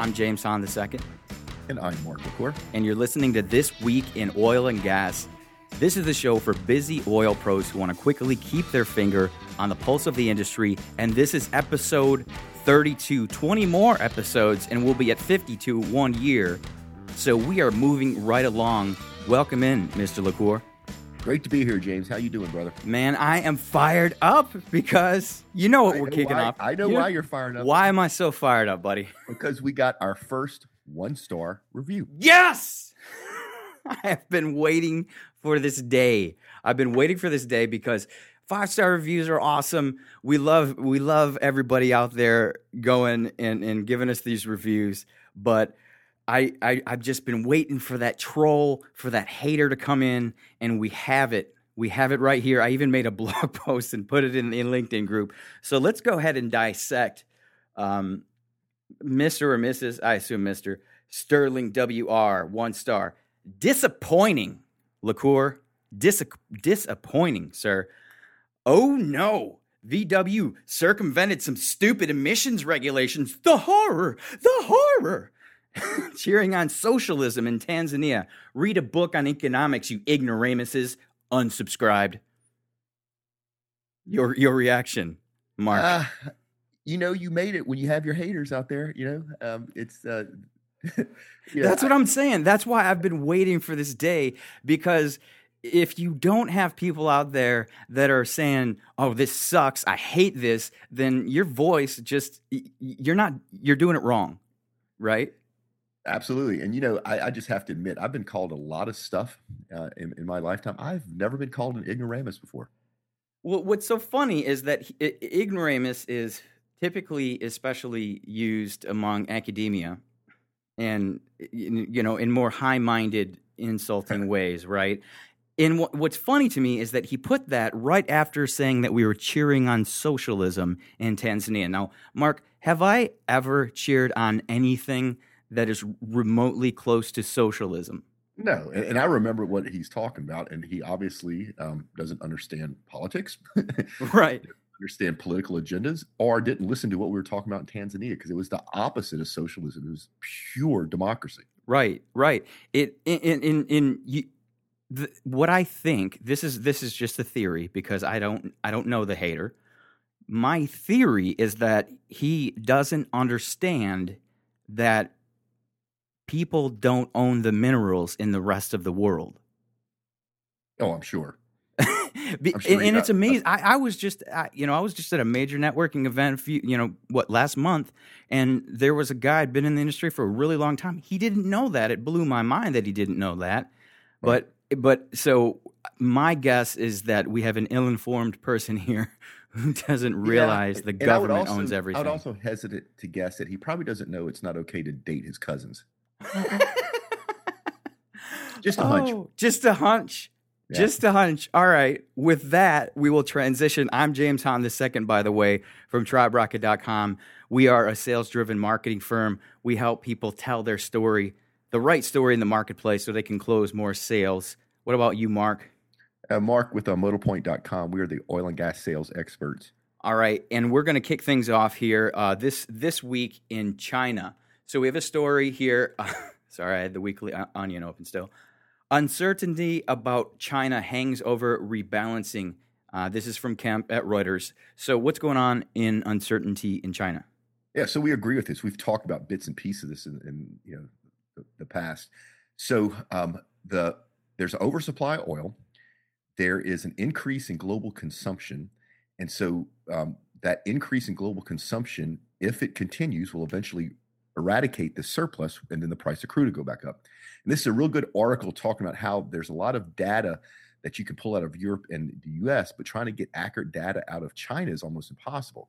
I'm James Hahn II. And I'm Mark LaCour. And you're listening to This Week in Oil and Gas. This is the show for busy oil pros who want to quickly keep their finger on the pulse of the industry. And this is episode 32. 20 more episodes, and we'll be at 52 one year. So we are moving right along. Welcome in, Mr. LaCour. Great to be here, James. How you doing, brother? Man, I am fired up because you know what I we're kicking why, off. I know you why you're fired up. Why am I so fired up, buddy? Because we got our first one star review. Yes! I have been waiting for this day. I've been waiting for this day because five star reviews are awesome. We love we love everybody out there going and, and giving us these reviews, but I, I I've just been waiting for that troll, for that hater to come in, and we have it. We have it right here. I even made a blog post and put it in the LinkedIn group. So let's go ahead and dissect um, Mr. or Mrs. I assume Mr. Sterling WR, one star. Disappointing, LaCour. Dis- disappointing, sir. Oh no. VW circumvented some stupid emissions regulations. The horror! The horror! cheering on socialism in Tanzania. Read a book on economics, you ignoramuses. Unsubscribed. Your your reaction, Mark? Uh, you know, you made it when you have your haters out there. You know, um, it's. Uh, That's what I, I'm saying. That's why I've been waiting for this day because if you don't have people out there that are saying, "Oh, this sucks. I hate this," then your voice just you're not you're doing it wrong, right? Absolutely. And, you know, I, I, just have to admit, I've been called a lot of stuff uh, in, in, my lifetime. I've never been called an ignoramus before. Well, what's so funny is that ignoramus is typically especially used among academia and, you know, in more high minded, insulting ways, right? And what's funny to me is that he put that right after saying that we were cheering on socialism in Tanzania. Now, Mark, have I ever cheered on anything? That is remotely close to socialism. No, and, and, I remember what he's talking about, and he obviously um, doesn't understand politics, right? understand political agendas, or didn't listen to what we were talking about in Tanzania because it was the opposite of socialism. It was pure democracy. Right, right. It in in in you, the, what I think this is this is just a theory because I don't I don't know the hater. My theory is that he doesn't understand that people don't own the minerals in the rest of the world. Oh, I'm sure. Be, sure and, and it's uh, amazing. I, I, was just, I, you know, I was just at a major networking event, a few, you know, what last month, and there was a guy had been in the industry for a really long time. He didn't know that. It blew my mind that he didn't know that. Right. But, but so my guess is that we have an ill-informed person here who doesn't realize yeah, the government also, owns everything. I would also hesitate to guess that he probably doesn't know it's not okay to date his cousins. just a hunch. Oh, just a hunch. Yeah. Just a hunch. All right. With that, we will transition. I'm James Hahn II, by the way, from triberocket.com. We are a sales driven marketing firm. We help people tell their story, the right story in the marketplace so they can close more sales. What about you, Mark? Uh, Mark with uh, motopoint.com. We are the oil and gas sales experts. All right. And we're going to kick things off here uh, this, this week in China. So we have a story here. sorry, I had the weekly onion open still. Uncertainty about China hangs over rebalancing. Uh, this is from Kemp at Reuters. So what's going on in uncertainty in China? Yeah, so we agree with this. We've talked about bits and pieces of this in, in you know the, the past. So um, the there's oversupply of oil. There is an increase in global consumption, and so um, that increase in global consumption, if it continues, will eventually eradicate the surplus and then the price of crude to go back up. And this is a real good article talking about how there's a lot of data that you can pull out of Europe and the US, but trying to get accurate data out of China is almost impossible.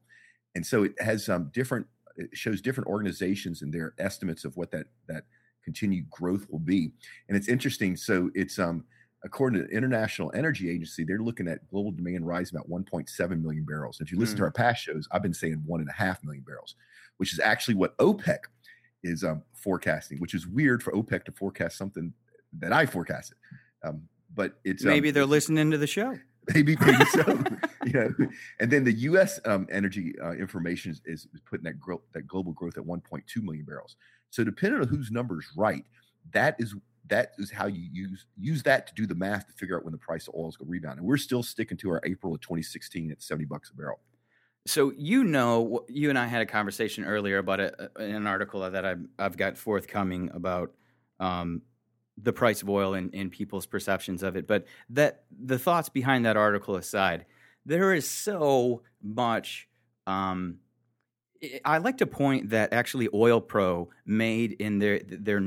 And so it has um, different, it shows different organizations and their estimates of what that, that continued growth will be. And it's interesting. So it's, um, according to the International Energy Agency, they're looking at global demand rising about 1.7 million barrels. If you listen mm. to our past shows, I've been saying one and a half million barrels, which is actually what OPEC is um, forecasting, which is weird for OPEC to forecast something that I forecasted. Um, but it's maybe um, they're listening to the show. Maybe, maybe so. you know, and then the U.S. Um, energy uh, information is, is, putting that growth, that global growth at 1.2 million barrels. So depending on whose number is right, that is that is how you use use that to do the math to figure out when the price of oil is going to rebound. And we're still sticking to our April of 2016 at 70 bucks a barrel. So you know, you and I had a conversation earlier about a, an article that I've, I've got forthcoming about um, the price of oil and, and people's perceptions of it. But that the thoughts behind that article aside, there is so much. Um, I like to point that actually Oil Pro made in their their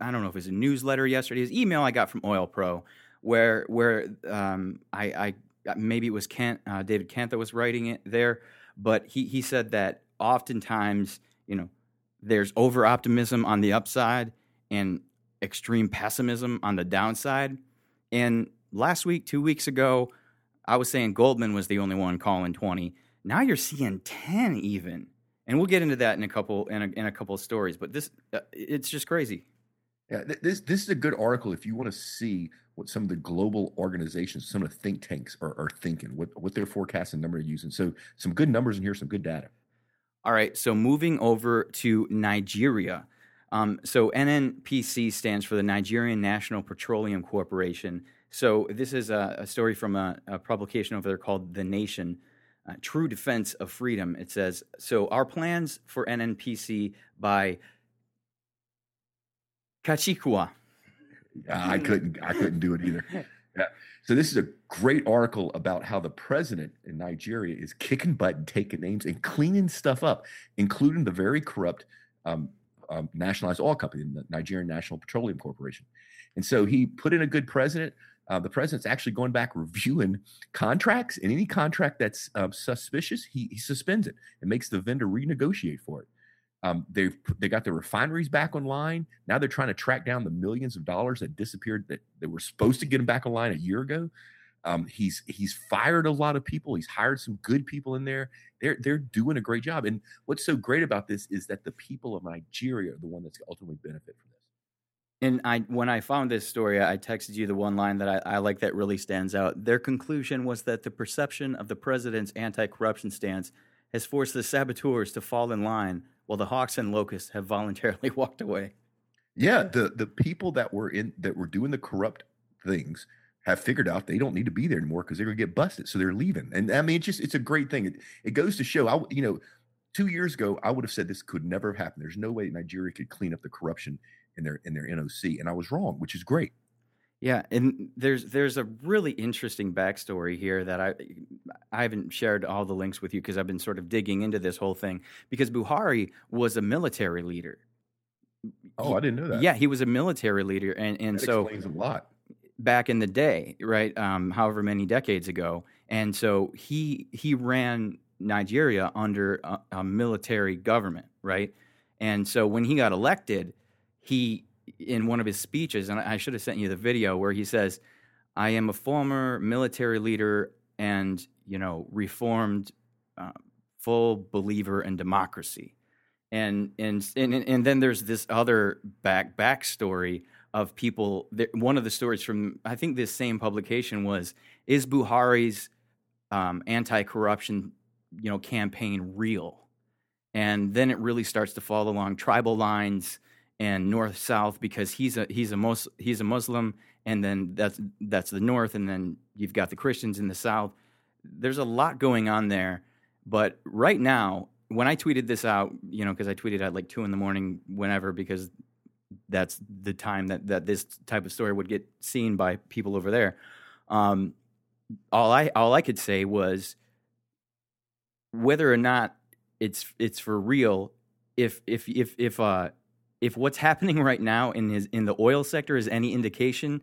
I don't know if it was a newsletter yesterday, his email I got from Oil Pro, where where um, I, I maybe it was Kent uh, David Kent that was writing it there, but he he said that oftentimes you know there's over optimism on the upside and extreme pessimism on the downside, and last week two weeks ago I was saying Goldman was the only one calling twenty. Now you're seeing ten even and we'll get into that in a couple in a, in a couple of stories. But this, uh, it's just crazy. Yeah, this this is a good article if you want to see what some of the global organizations, some of the think tanks are, are thinking, what what their forecasting number are using. So some good numbers in here, some good data. All right, so moving over to Nigeria. Um, so NNPC stands for the Nigerian National Petroleum Corporation. So this is a, a story from a, a publication over there called The Nation uh, true defense of freedom. It says so. Our plans for NNPC by Kachikwu. I couldn't. I couldn't do it either. Yeah. So this is a great article about how the president in Nigeria is kicking butt and taking names and cleaning stuff up, including the very corrupt um, um, nationalized oil company, the Nigerian National Petroleum Corporation. And so he put in a good president. Uh, the president's actually going back reviewing contracts, and any contract that's um, suspicious, he, he, suspends it and makes the vendor renegotiate for it. Um, they've they got the refineries back online. Now they're trying to track down the millions of dollars that disappeared that they were supposed to get them back online a year ago. Um, he's he's fired a lot of people. He's hired some good people in there. They're they're doing a great job. And what's so great about this is that the people of Nigeria are the one that's ultimately benefit from this. And I, when I found this story, I texted you the one line that I, I, like that really stands out. Their conclusion was that the perception of the president's anti-corruption stance has forced the saboteurs to fall in line, while the hawks and locusts have voluntarily walked away. Yeah, the the people that were in that were doing the corrupt things have figured out they don't need to be there anymore because they're going to get busted, so they're leaving. And I mean, it's just it's a great thing. It, it goes to show, I you know, two years ago I would have said this could never have happened. There's no way Nigeria could clean up the corruption in their in their NOC, and I was wrong, which is great. Yeah, and there's there's a really interesting backstory here that I I haven't shared all the links with you because I've been sort of digging into this whole thing because Buhari was a military leader. Oh, I didn't know that. Yeah, he was a military leader, and and that so explains a lot back in the day, right? Um, however many decades ago, and so he he ran Nigeria under a, a military government, right? And so when he got elected, he in one of his speeches, and I should have sent you the video where he says, "I am a former military leader and you know reformed, uh, full believer in democracy." And, and and and then there's this other back backstory of people. That, one of the stories from I think this same publication was is Buhari's um, anti-corruption you know campaign real, and then it really starts to fall along tribal lines and north south because he's a he's a he's a Muslim and then that's that's the north and then you've got the Christians in the south. There's a lot going on there, but right now when I tweeted this out, you know, because I tweeted at like two in the morning, whenever, because that's the time that that this type of story would get seen by people over there. Um, all I all I could say was whether or not it's it's for real. If if if if uh if what's happening right now in his in the oil sector is any indication,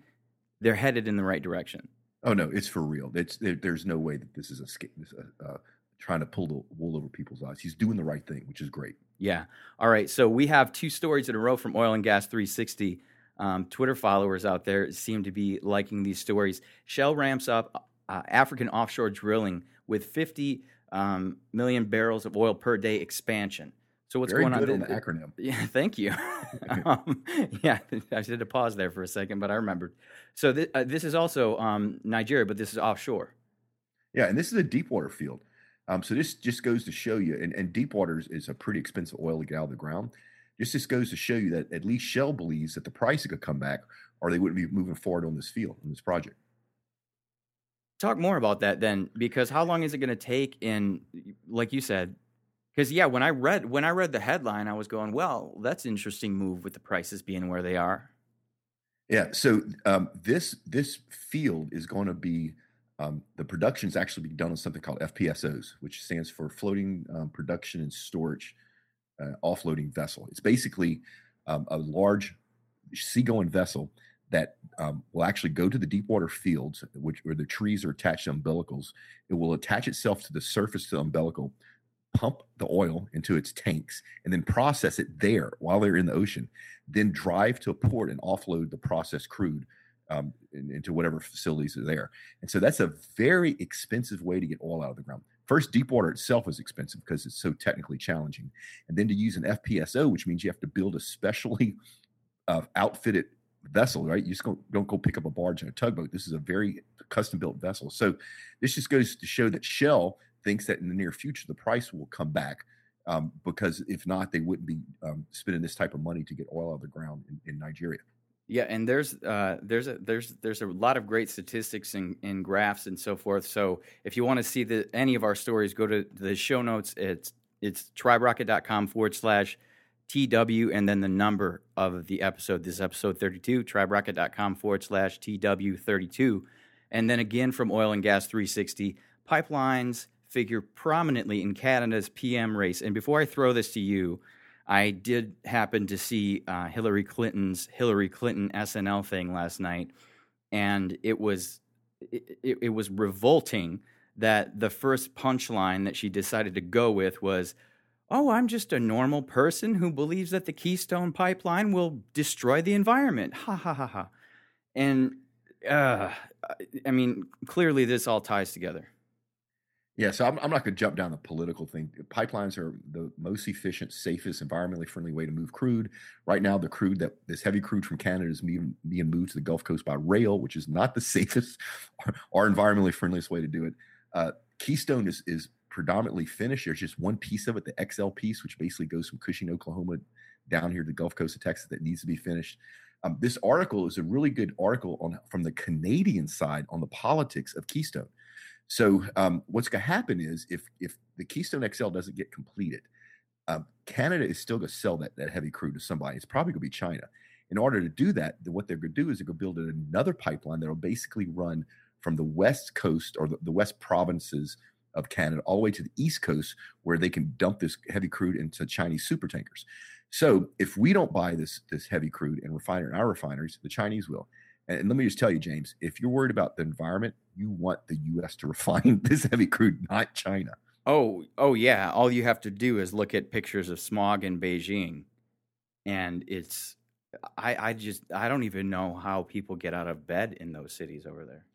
they're headed in the right direction. Oh no, it's for real. It's there, there's no way that this is a uh, trying to pull the wool over people's eyes. He's doing the right thing, which is great. Yeah. All right. So we have two stories in a row from Oil and Gas 360. Um, Twitter followers out there seem to be liking these stories. Shell ramps up uh, African offshore drilling with 50 um, million barrels of oil per day expansion. So what's Very going good on? the acronym. Yeah, thank you. um, yeah, I should have paused there for a second, but I remembered. So th- uh, this is also um, Nigeria, but this is offshore. Yeah, and this is a deep water field. Um, so this just goes to show you, and, and deep water is, is, a pretty expensive oil to get out of the ground. Just this goes to show you that at least Shell believes that the price could come back, or they wouldn't be moving forward on this field on this project. Talk more about that then, because how long is it going to take? In like you said, because yeah, when I read when I read the headline, I was going, well, that's an interesting move with the prices being where they are. Yeah. So um, this this field is going to be um, the production is actually being done on something called FPSOs, which stands for Floating um, Production and Storage uh, Offloading Vessel. It's basically um, a large seagoing vessel that um, will actually go to the deep water fields, which where the trees are attached to umbilicals. It will attach itself to the surface of the umbilical, pump the oil into its tanks, and then process it there while they're in the ocean. Then drive to a port and offload the processed crude um, in, into whatever facilities are there. And so that's a very expensive way to get oil out of the ground. First, deep water itself is expensive because it's so technically challenging. And then to use an FPSO, which means you have to build a specially uh, outfitted vessel, right? You just don't, don't go pick up a barge and a tugboat. This is a very custom built vessel. So this just goes to show that Shell thinks that in the near future the price will come back um, because if not, they wouldn't be um, spending this type of money to get oil out of the ground in, in Nigeria. Yeah, and there's uh, there's a there's there's a lot of great statistics and, graphs and so forth. So if you want to see the, any of our stories, go to the show notes. It's it's triberocket.com forward slash TW and then the number of the episode. This is episode 32, triberocket.com forward slash TW32. And then again from Oil and Gas 360, pipelines figure prominently in Canada's PM race. And before I throw this to you, I did happen to see uh, Hillary Clinton's Hillary Clinton SNL thing last night, and it was it, it, was revolting that the first punchline that she decided to go with was, "Oh, I'm just a normal person who believes that the Keystone Pipeline will destroy the environment." Ha ha ha ha, and uh, I mean, clearly this all ties together. Yeah, so I'm, I'm not going to jump down the political thing. Pipelines are the most efficient, safest, environmentally friendly way to move crude. Right now, the crude that this heavy crude from Canada is being, being moved to the Gulf Coast by rail, which is not the safest or, environmentally friendliest way to do it. Uh, Keystone is, is predominantly finished. There's just one piece of it, the XL piece, which basically goes from Cushing, Oklahoma, down here to the Gulf Coast of Texas, that needs to be finished. Um, this article is a really good article on from the Canadian side on the politics of Keystone. So um, what's going to happen is if if the Keystone XL doesn't get completed, um, Canada is still going to sell that that heavy crude to somebody. It's probably going to be China. In order to do that, what they're going to do is they're going to build another pipeline that will basically run from the west coast or the, the west provinces of Canada all the way to the east coast, where they can dump this heavy crude into Chinese super tankers. So if we don't buy this this heavy crude and refine it in our refineries, the Chinese will. And let me just tell you, James, if you're worried about the environment, you want the U.S. to refine this heavy crude, not China. Oh, oh yeah. All you have to do is look at pictures of smog in Beijing, and it's. I, I just I don't even know how people get out of bed in those cities over there.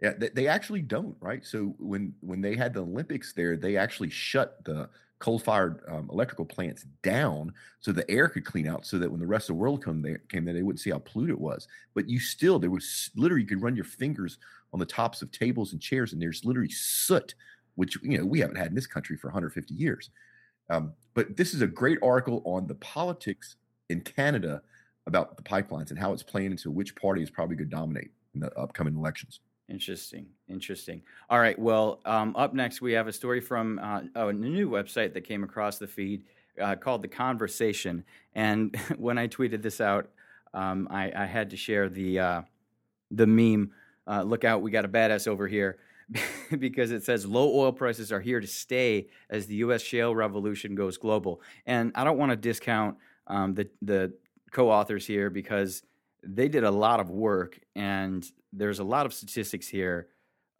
Yeah, they, they actually don't, right? So when when they had the Olympics there, they actually shut the coal-fired um, electrical plants down so the air could clean out so that when the rest of the world come there, came there they wouldn't see how polluted it was. But you still there was literally you could run your fingers on the tops of tables and chairs and there's literally soot which you know we haven't had in this country for 150 years. Um, but this is a great article on the politics in canada about the pipelines and how it's playing into which party is probably going to dominate in the upcoming elections Interesting. Interesting. All right. Well, um, up next, we have a story from uh, a new website that came across the feed uh, called The Conversation. And when I tweeted this out, um, I, I, had to share the, uh, the meme uh, look out, we got a badass over here. because it says low oil prices are here to stay as the U.S. shale revolution goes global. And I don't want to discount um, the, the co authors here because they did a lot of work and there's a lot of statistics here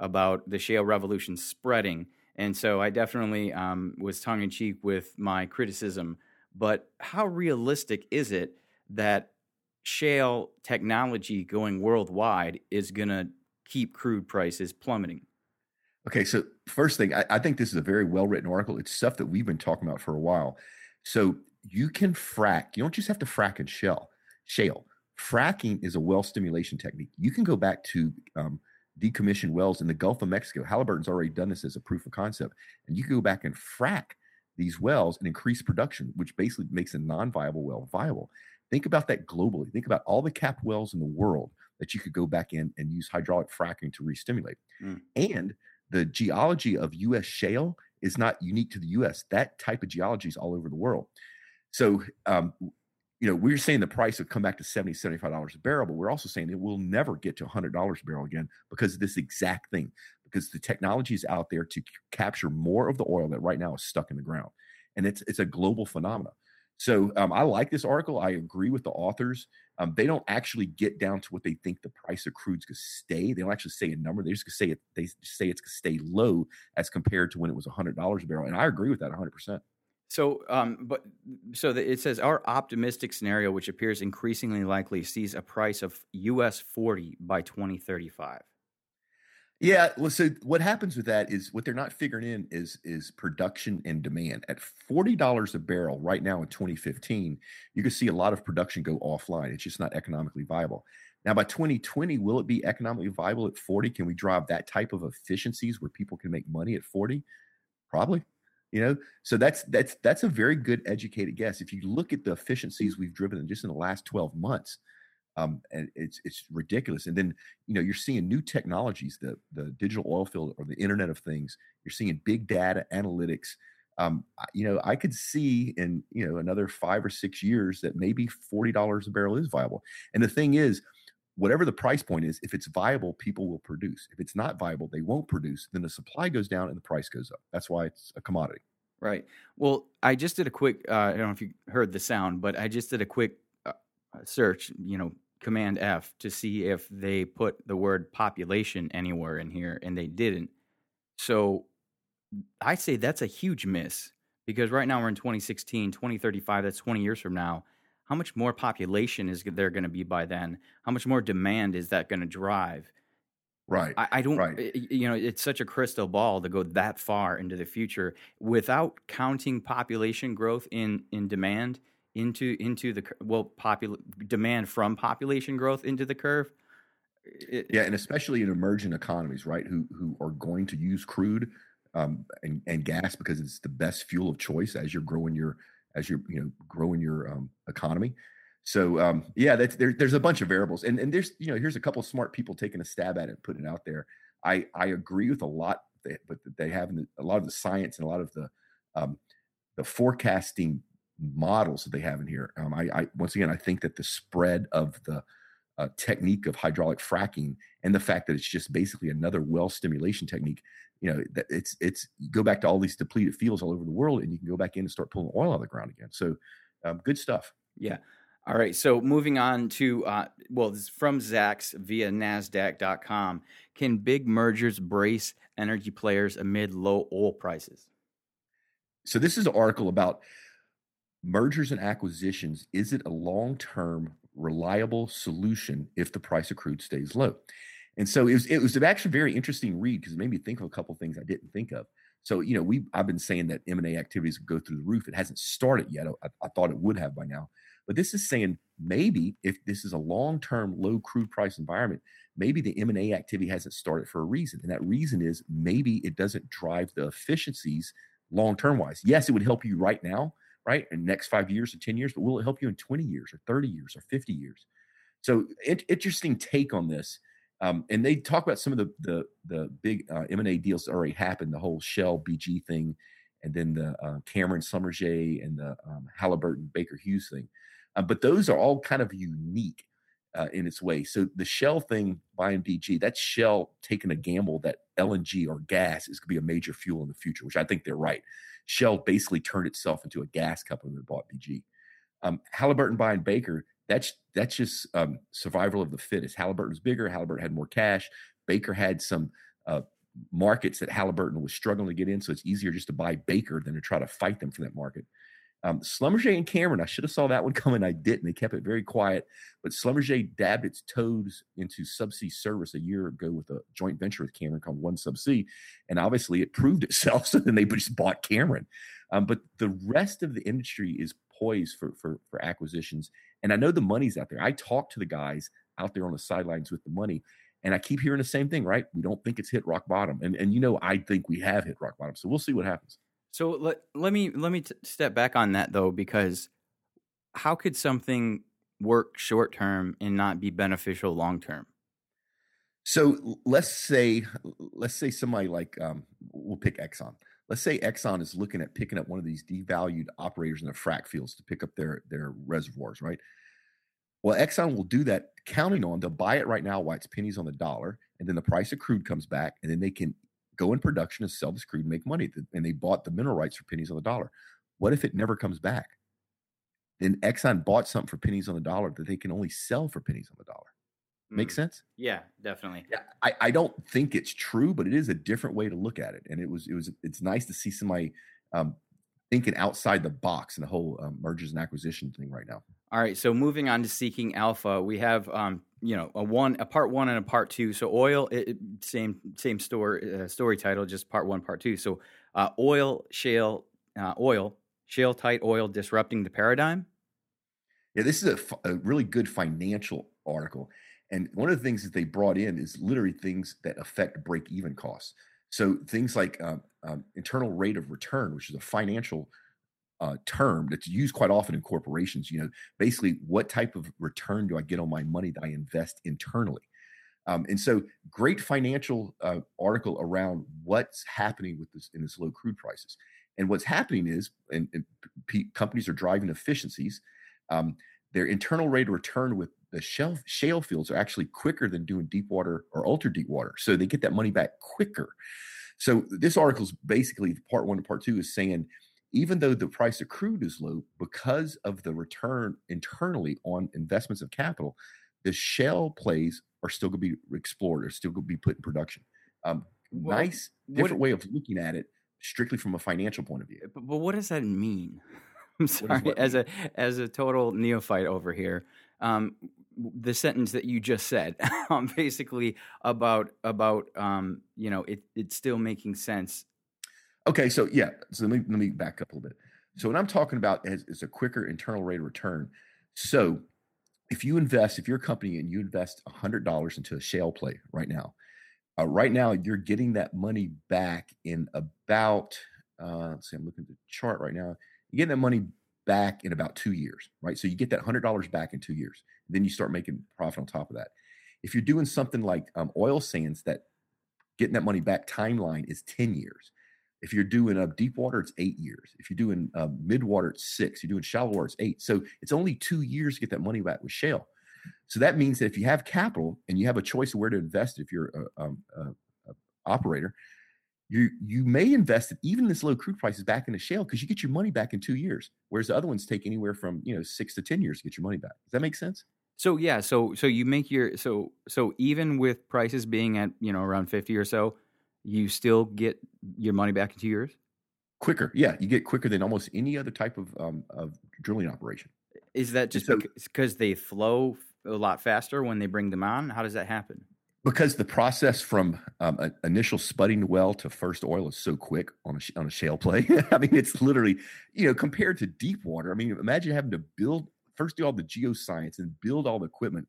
about the shale revolution spreading. And so I definitely um, was tongue in cheek with my criticism. But how realistic is it that shale technology going worldwide is going to keep crude prices plummeting? Okay, so first thing, I, I think this is a very well written article. It's stuff that we've been talking about for a while. So you can frack. You don't just have to frack in shell, shale fracking is a well stimulation technique. You can go back to um, decommissioned wells in the Gulf of Mexico. Halliburton's already done this as a proof of concept, and you can go back and frack these wells and increase production, which basically makes a non-viable well viable. Think about that globally. Think about all the capped wells in the world that you could go back in and use hydraulic fracking to restimulate. Mm. And the geology of U.S. shale is not unique to the U.S. That type of geology is all over the world. So, um, you know, we're saying the price will come back to 70 $75 a barrel, but we're also saying it will never get to $100 a barrel again because of this exact thing, because the technology is out there to c- capture more of the oil that right now is stuck in the ground. And it's, it's a global phenomenon. So um, I like this article. I agree with the authors. Um, they don't actually get down to what they think the price of crude's going to stay. They don't actually say a number. They just say it. They say it's going to stay low as compared to when it was hundred dollars a barrel. And I agree with that hundred percent. So, um, but so the, it says our optimistic scenario, which appears increasingly likely, sees a price of US forty by twenty thirty five. Yeah, well, so what happens with that is what they're not figuring in is is production and demand. At forty dollars a barrel right now in 2015, you can see a lot of production go offline. It's just not economically viable. Now, by 2020, will it be economically viable at 40? Can we drive that type of efficiencies where people can make money at 40? Probably. You know, so that's that's that's a very good educated guess. If you look at the efficiencies we've driven in just in the last 12 months, um, and it's it's ridiculous. And then you know you're seeing new technologies, the the digital oil field or the Internet of Things. You're seeing big data analytics. Um, you know, I could see in you know another five or six years that maybe forty dollars a barrel is viable. And the thing is, whatever the price point is, if it's viable, people will produce. If it's not viable, they won't produce. Then the supply goes down and the price goes up. That's why it's a commodity. Right. Well, I just did a quick. Uh, I don't know if you heard the sound, but I just did a quick uh, search. You know, Command F to see if they put the word population anywhere in here, and they didn't. So I say that's a huge miss because right now we're in 2016, 2035, that's 20 years from now. How much more population is there going to be by then? How much more demand is that going to drive? Right. I, I don't, right. you know, it's such a crystal ball to go that far into the future without counting population growth in, in demand into into the well popul demand from population growth into the curve. It, yeah, and especially in emerging economies, right? Who who are going to use crude um, and and gas because it's the best fuel of choice as you're growing your as you're you know growing your um, economy. So um, yeah, that's there, there's a bunch of variables, and and there's you know here's a couple smart people taking a stab at it, putting it out there. I I agree with a lot, that, but they have the, a lot of the science and a lot of the um, the forecasting models that they have in here. Um, I, I, once again, I think that the spread of the uh, technique of hydraulic fracking and the fact that it's just basically another well stimulation technique. You know, it's it's go back to all these depleted fields all over the world, and you can go back in and start pulling oil out of the ground again. So, um, good stuff. Yeah. All right. So moving on to uh, well, this is from Zacks via Nasdaq.com. Can big mergers brace energy players amid low oil prices? So this is an article about mergers and acquisitions, is it a long term reliable solution if the price of crude stays low? And so it was, it was actually a very interesting read because it made me think of a couple things I didn't think of. So, you know, we I've been saying that M&A activities go through the roof. It hasn't started yet. I, I thought it would have by now. But this is saying maybe if this is a long-term low crude price environment, maybe the M&A activity hasn't started for a reason. And that reason is maybe it doesn't drive the efficiencies long-term wise. Yes, it would help you right now, right? In next five years or 10 years, but will it help you in 20 years or 30 years or 50 years? So it, interesting take on this. Um, and they talk about some of the the, the big uh, M&A deals that already happened, the whole Shell BG thing, and then the uh, Cameron Schlumberger and the um, Halliburton Baker Hughes thing. Uh, but those are all kind of unique uh, in its way. So the Shell thing buying BG, that's Shell taking a gamble that LNG or gas is going to be a major fuel in the future, which I think they're right. Shell basically turned itself into a gas company that bought BG. Um, Halliburton buying Baker, that's that's just um, survival of the fittest. Halliburton's bigger. Halliburton had more cash. Baker had some uh, markets that Halliburton was struggling to get in, so it's easier just to buy Baker than to try to fight them for that market. Um, Schlumberger and Cameron, I should have saw that one coming. I didn't. They kept it very quiet. But Schlumberger dabbed its toes into subsea service a year ago with a joint venture with Cameron called One Subsea, and obviously it proved itself. So then they just bought Cameron. Um, but the rest of the industry is poised for, for for acquisitions, and I know the money's out there. I talk to the guys out there on the sidelines with the money, and I keep hearing the same thing. Right? We don't think it's hit rock bottom, and and you know I think we have hit rock bottom. So we'll see what happens. So let let me let me t- step back on that though, because how could something work short term and not be beneficial long term? So let's say let's say somebody like um, we'll pick Exxon. Let's say Exxon is looking at picking up one of these devalued operators in the frac fields to pick up their their reservoirs, right? Well, Exxon will do that, counting on they'll buy it right now while it's pennies on the dollar, and then the price of crude comes back, and then they can go in production and sell this crude and make money. And they bought the mineral rights for pennies on the dollar. What if it never comes back? Then Exxon bought something for pennies on the dollar that they can only sell for pennies on the dollar. Make mm. sense? Yeah, definitely. Yeah, I, I don't think it's true, but it is a different way to look at it, and it was it was it's nice to see somebody um, thinking outside the box in the whole um, mergers and acquisition thing right now. All right, so moving on to seeking alpha, we have um, you know a one a part one and a part two. So oil, it, same same story uh, story title, just part one, part two. So uh, oil, shale, uh, oil, shale tight oil disrupting the paradigm. Yeah, this is a, a really good financial article. And one of the things that they brought in is literally things that affect break even costs. So things like um, um, internal rate of return, which is a financial uh, term that's used quite often in corporations. You know, basically, what type of return do I get on my money that I invest internally? Um, and so, great financial uh, article around what's happening with this in this low crude prices. And what's happening is, and, and p- companies are driving efficiencies. Um, their internal rate of return with the shale, shale fields are actually quicker than doing deep water or ultra deep water. So they get that money back quicker. So this article is basically part one and part two is saying even though the price of crude is low, because of the return internally on investments of capital, the shale plays are still going to be explored, or still going to be put in production. Um, well, nice, different what, way of looking at it, strictly from a financial point of view. But, but what does that mean? I'm sorry, as a as a total neophyte over here. Um, the sentence that you just said, um, basically about about um, you know it it's still making sense. Okay, so yeah, so let me let me back up a little bit. So what I'm talking about is, is a quicker internal rate of return. So if you invest, if you're a company and you invest hundred dollars into a shale play right now, uh, right now you're getting that money back in about uh, let's see, I'm looking at the chart right now. You get that money back in about two years, right? So you get that hundred dollars back in two years. Then you start making profit on top of that. If you're doing something like um, oil sands, that getting that money back timeline is 10 years. If you're doing a uh, deep water, it's eight years. If you're doing uh, mid water, it's six. You're doing shallow water, it's eight. So it's only two years to get that money back with shale. So that means that if you have capital and you have a choice of where to invest, if you're a, um, a, a operator, you you may invest it even this low crude prices back into shale because you get your money back in two years, whereas the other ones take anywhere from you know six to ten years to get your money back. Does that make sense? So yeah, so so you make your so so even with prices being at you know around fifty or so, you still get your money back in two years. Quicker, yeah, you get quicker than almost any other type of um, of drilling operation. Is that just so, because they flow a lot faster when they bring them on? How does that happen? Because the process from um, initial spudding well to first oil is so quick on a on a shale play. I mean, it's literally you know compared to deep water. I mean, imagine having to build first do all the geoscience and build all the equipment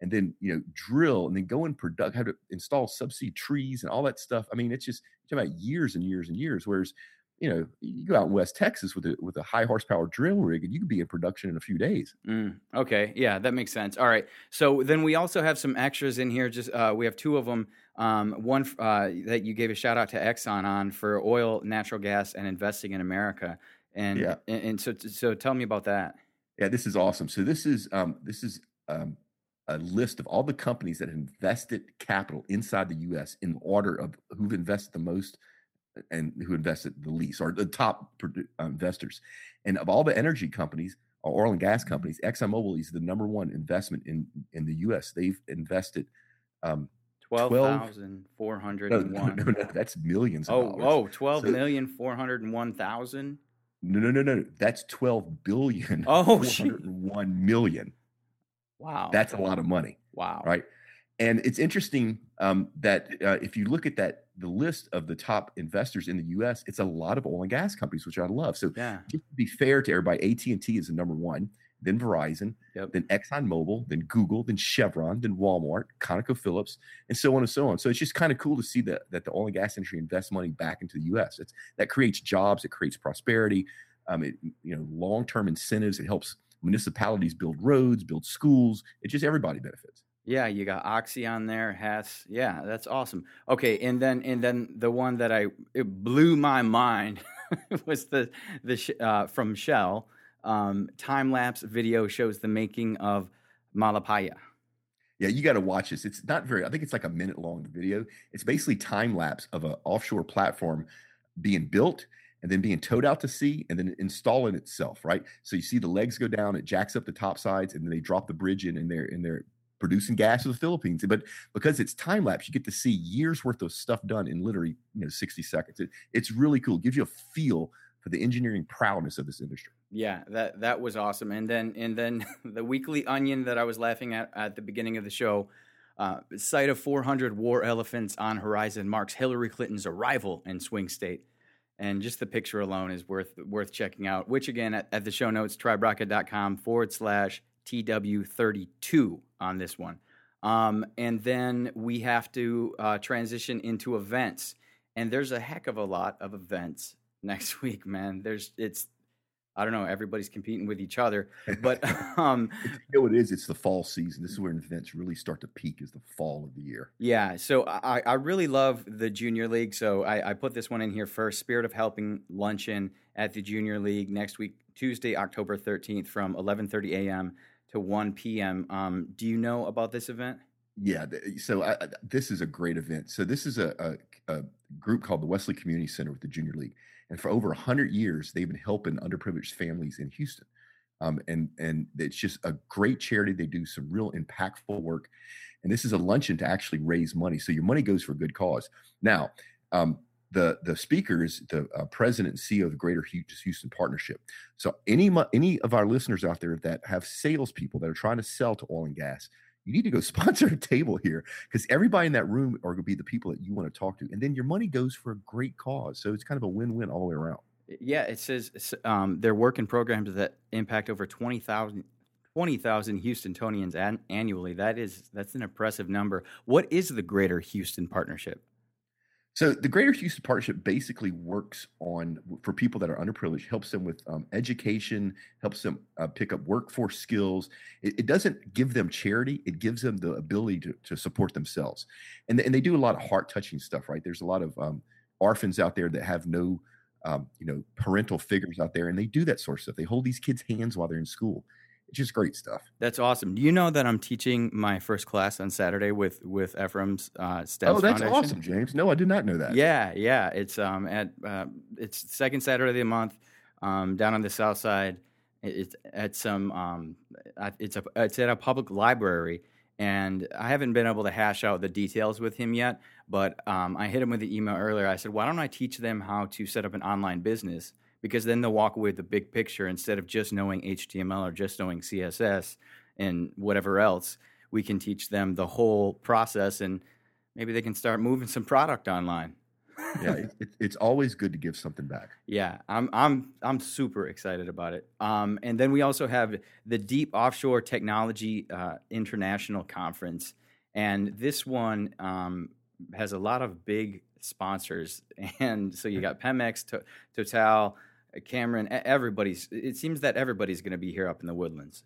and then you know drill and then go in product how to install subsea trees and all that stuff i mean it's just it's about years and years and years whereas you know you go out in west texas with a with a high horsepower drill rig and you could be in production in a few days mm, okay yeah that makes sense all right so then we also have some extras in here just uh, we have two of them um, one uh, that you gave a shout out to exxon on for oil natural gas and investing in america and yeah. and, and so so tell me about that yeah, this is awesome. So this is um, this is um, a list of all the companies that have invested capital inside the U.S. in order of who've invested the most and who invested the least, or the top uh, investors. And of all the energy companies, or oil and gas companies, ExxonMobil is the number one investment in in the U.S. They've invested. Um, 12,401. No, no, no, that's millions. Oh, oh, 12 so, million 401,000. No, no, no, no. That's 12 billion. Oh, 401 million. Wow. That's a lot of money. Wow. Right. And it's interesting um, that uh, if you look at that, the list of the top investors in the U.S., it's a lot of oil and gas companies, which I love. So, yeah. just to be fair to everybody, AT and T is the number one. then Verizon, Yep. then ExxonMobil, then Google, then Chevron, then Walmart, ConocoPhillips, and so on and so on. So it's just kind of cool to see that that the oil and gas industry invests money back into the U.S. It's that creates jobs, it creates prosperity, um, it you know long term incentives. It helps municipalities build roads, build schools. It just everybody benefits. Yeah, you got Oxy on there, Hess. Yeah, that's awesome. Okay, and then and then the one that I it blew my mind was the the uh, from Shell um, time lapse video shows the making of Malampaya. Yeah, you got to watch this. It's not very. I think it's like a minute long video. It's basically time lapse of an offshore platform being built and then being towed out to sea and then installing itself. Right. So you see the legs go down, it jacks up the top sides, and then they drop the bridge in, and they're and they're producing gas in the Philippines. But because it's time lapse, you get to see years worth of stuff done in literally you know 60 seconds. It, it's really cool. It gives you a feel for the engineering prowess of this industry. Yeah, that that was awesome. And then and then the Weekly Onion that I was laughing at at the beginning of the show. Uh, sight of 400 war elephants on horizon marks Hillary Clinton's arrival in swing state. And just the picture alone is worth worth checking out. Which again, at, at the show notes, triberocket.com forward slash TW32 on this one. Um, and then we have to uh, transition into events. And there's a heck of a lot of events next week, man. There's it's I don't know, everybody's competing with each other. But um you know what it is? It's the fall season. This is where events really start to peak is the fall of the year. yeah, so I, I really love the junior league. So I, I put this one in here first. Spirit of Helping luncheon at the junior league next week, Tuesday, October 13th from 11:30 a.m. to 1 p.m. Um, do you know about this event? Yeah, so I, I- this is a great event. So this is a, a, a group called the Wesley Community Center with the Junior League, and for over hundred years, they've been helping underprivileged families in Houston. Um, and and it's just a great charity. They do some real impactful work, and this is a luncheon to actually raise money. So your money goes for a good cause. Now, um, the the speaker is the uh, president and CEO of the Greater Houston Partnership. So any any of our listeners out there that have salespeople that are trying to sell to oil and gas, you need to go sponsor a table here because everybody in that room are going to be the people that you want to talk to, and then your money goes for a great cause. So it's kind of a win-win all the way around. Yeah, it says um, they're working programs that impact over 20,000 20,000 Houstonians an- annually. That is that's an impressive number. What is the Greater Houston Partnership? So the Greater Houston Partnership basically works on for people that are underprivileged, helps them with um, education, helps them uh, pick up workforce skills. It, it doesn't give them charity; it gives them the ability to, to support themselves, and and they do a lot of heart touching stuff. Right? There's a lot of um, orphans out there that have no, um, you know, parental figures out there, and they do that sort of stuff. They hold these kids' hands while they're in school. Just great stuff. That's awesome. Do you know that I'm teaching my first class on Saturday with with Ephraim's uh, oh, that's Foundation? awesome, James. No, I did not know that. Yeah, yeah. It's um at uh, it's second Saturday of the month, um down on the south side. It's at some um it's a it's at a public library, and I haven't been able to hash out the details with him yet. But um, I hit him with the email earlier. I said, why don't I teach them how to set up an online business? Because then they'll walk away with the big picture instead of just knowing HTML or just knowing CSS and whatever else. We can teach them the whole process and maybe they can start moving some product online. yeah. It, it, it's always good to give something back. Yeah, I'm I'm I'm super excited about it. Um, and then we also have the Deep Offshore Technology uh, International Conference, and this one um, has a lot of big sponsors. And so you got Pemex, to- Total, Cameron. e- Everybody's. It seems that everybody's going to be here up in the woodlands.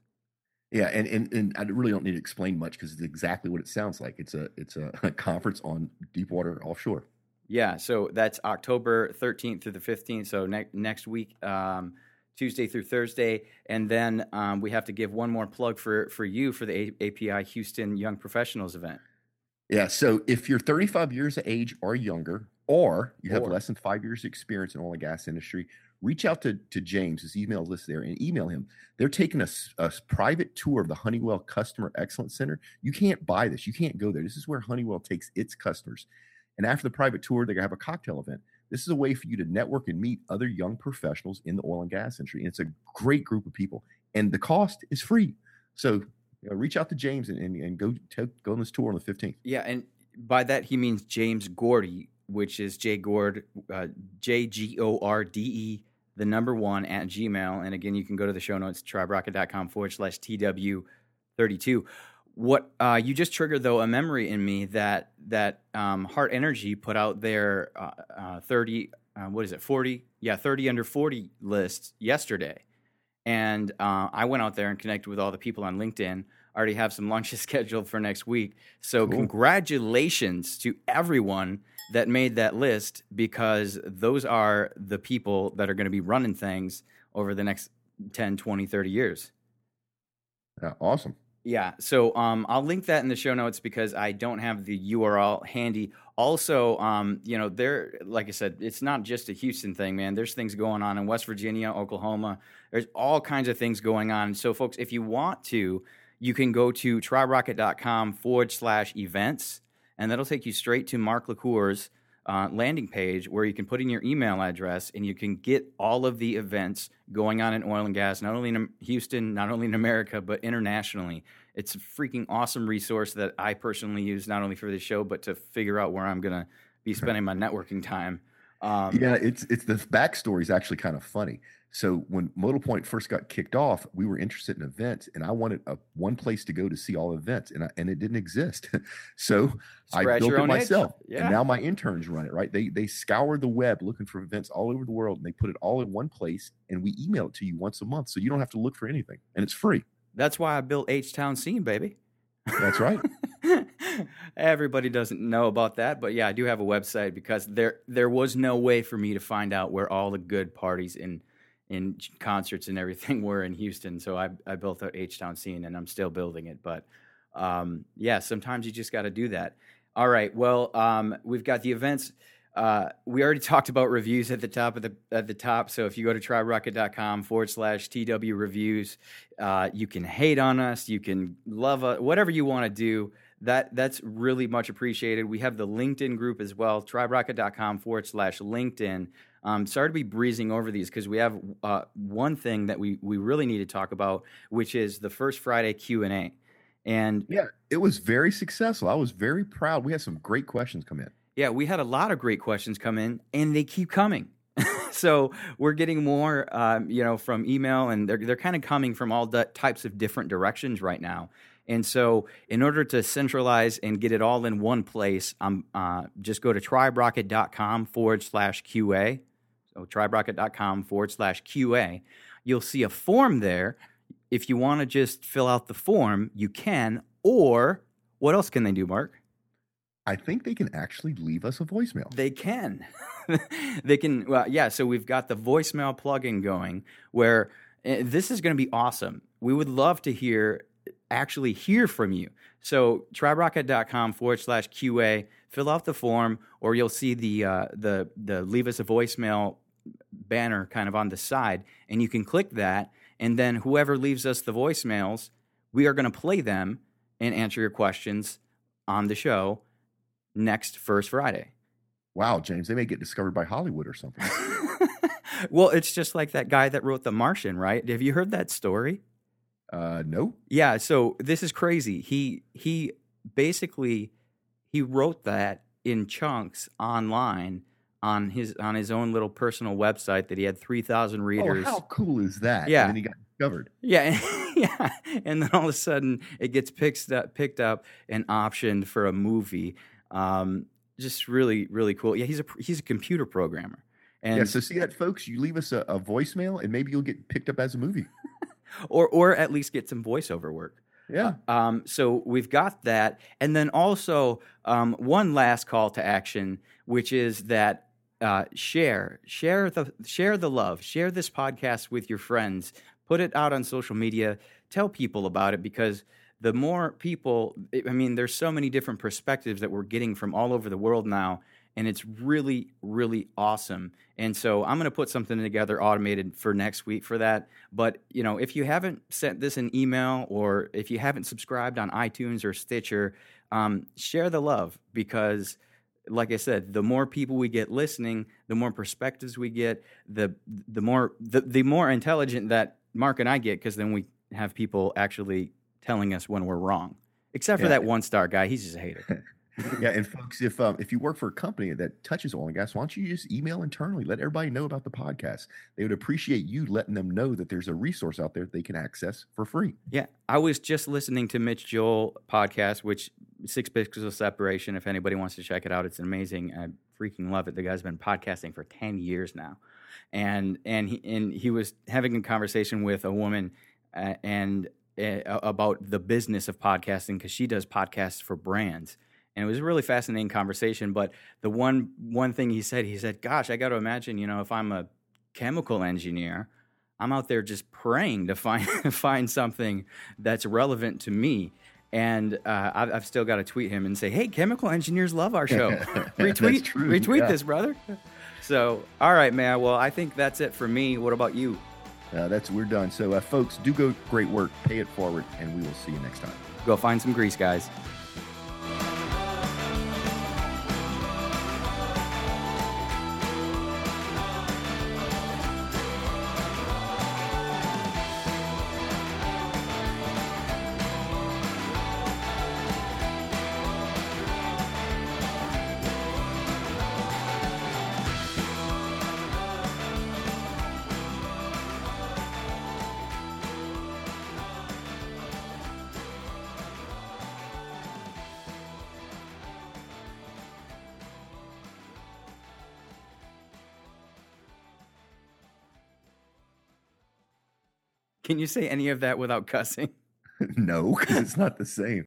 Yeah, and, and and I really don't need to explain much because it's exactly what it sounds like. It's a it's a, conference on deep water offshore. Yeah, so that's October 13th through the 15th. So ne- next week, um, Tuesday through Thursday, and then um, we have to give one more plug for for you for the A- API Houston Young Professionals event. Yeah, so if you're 35 years of age or younger, or you have Or. less than five years experience in oil and gas industry, reach out to, to James. His email is listed there, and email him. They're taking a, a private tour of the Honeywell Customer Excellence Center. You can't buy this. You can't go there. This is where Honeywell takes its customers. And after the private tour, they're gonna have a cocktail event. This is a way for you to network and meet other young professionals in the oil and gas industry. And it's a great group of people, and the cost is free. So you know, reach out to James and, and, and go to, go on this tour on the 15th. Yeah, and by that he means James Gordy, which is J Gord, uh, J G O R D E the number one at Gmail. And again, you can go to the show notes, triberocket.com forward slash TW32. What uh, you just triggered, though, a memory in me that that um, Hart Energy put out their uh, uh, 30, uh, what is it, 40? Yeah, 30 under 40 list yesterday. And uh, I went out there and connected with all the people on LinkedIn. I already have some lunches scheduled for next week. So, Cool. congratulations to everyone that made that list because those are the people that are going to be running things over the next 10, 20, 30 years. Yeah, awesome. Yeah, so um, I'll link that in the show notes because I don't have the URL handy. Also, um, you know, there, like I said, it's not just a Houston thing, man. There's things going on in West Virginia, Oklahoma. There's all kinds of things going on. So, folks, if you want to, you can go to triberocket.com forward slash events, and that'll take you straight to Mark LaCour's uh, landing page where you can put in your email address and you can get all of the events going on in oil and gas, not only in Houston, not only in America, but internationally. It's a freaking awesome resource that I personally use not only for this show, but to figure out where I'm going to be spending my networking time. Um, Yeah, it's it's the backstory is actually kind of funny. So when Modal Point first got kicked off, we were interested in events, and I wanted a one place to go to see all events, and I, and it didn't exist. so I built it myself, Yeah. and now my interns run it. Right? They they scour the web looking for events all over the world, and they put it all in one place, and we email it to you once a month, so you don't have to look for anything, and it's free. That's why I built H Town Scene, baby. That's right. Everybody doesn't know about that, but yeah, I do have a website because there there was no way for me to find out where all the good parties in in concerts and everything were in Houston. So I I built out H Town Scene, and I'm still building it. But um, yeah, sometimes you just got to do that. All right, well, um, we've got the events. Uh, we already talked about reviews at the top of the at the top. So if you go to triberocket.com forward slash TW reviews, uh, you can hate on us, you can love us, whatever you want to do. That that's really much appreciated. We have the LinkedIn group as well, triberocket.com forward slash LinkedIn. Um, sorry to be breezing over these because we have uh, one thing that we we really need to talk about, which is the first Friday Q and A. And yeah, it was very successful. I was very proud. We had some great questions come in. Yeah, we had a lot of great questions come in, and they keep coming. so we're getting more, um, you know, from email, and they're they're kind of coming from all the types of different directions right now. And so, in order to centralize and get it all in one place, um, uh, just go to triberocket.com forward slash QA. So, triberocket.com forward slash QA. You'll see a form there. If you want to just fill out the form, you can. Or what else can they do, Mark? I think they can actually leave us a voicemail. They can. they can. Well, yeah. So we've got the voicemail plugin going where uh, this is going to be awesome. We would love to hear, actually hear from you. So triberocket.com forward slash QA, fill out the form, or you'll see the uh, the the leave us a voicemail banner kind of on the side, and you can click that, and then whoever leaves us the voicemails, we are going to play them and answer your questions on the show next first Friday. Wow, James, they may get discovered by Hollywood or something. well, it's just like that guy that wrote The Martian, right? Have you heard that story? Uh, no. Yeah, so this is crazy. He he basically he wrote that in chunks online on his on his own little personal website that he had 3000 readers. Oh, how cool is that? Yeah. And then he got discovered. Yeah, yeah, and then all of a sudden it gets picked up, picked up and optioned for a movie. Um, just really, really cool. Yeah, he's a he's a computer programmer, and yeah, so see that, folks? You leave us a, a voicemail, and maybe you'll get picked up as a movie. Or or at least get some voiceover work. Yeah. Um, so we've got that, and then also um, one last call to action, which is that uh, share, share the share the love, share this podcast with your friends, put it out on social media, tell people about it because the more people, I mean, there's so many different perspectives that we're getting from all over the world now, and it's really, really awesome. And so I'm going to put something together automated for next week for that. But you know, if you haven't sent this an email or if you haven't subscribed on iTunes or Stitcher, um, share the love because, like I said, the more people we get listening, the more perspectives we get, the the more the, the more intelligent that Mark and I get because then we have people actually telling us when we're wrong. Except for Yeah. that one star guy, he's just a hater. yeah, and folks, if um, if you work for a company that touches oil and gas, why don't you just email internally, let everybody know about the podcast? They would appreciate you letting them know that there's a resource out there they can access for free. Yeah, I was just listening to Mitch Joel podcast, which Six Pixels of Separation. If anybody wants to check it out, it's amazing. I freaking love it. The guy's been podcasting for ten years now, and and he and he was having a conversation with a woman, uh, and uh, about the business of podcasting because she does podcasts for brands and it was a really fascinating conversation. But the one one thing he said, he said, "Gosh, I got to imagine, you know, if I'm a chemical engineer, I'm out there just praying to find find something that's relevant to me." And uh, I've, I've, still got to tweet him and say, "Hey, chemical engineers love our show. retweet, retweet yeah. this, brother." So, all right, man. Well, I think that's it for me. What about you? Uh, that's we're done. So, uh, folks, do go great work, pay it forward, and we will see you next time. Go find some grease, guys. Can you say any of that without cussing? no, because it's not the same.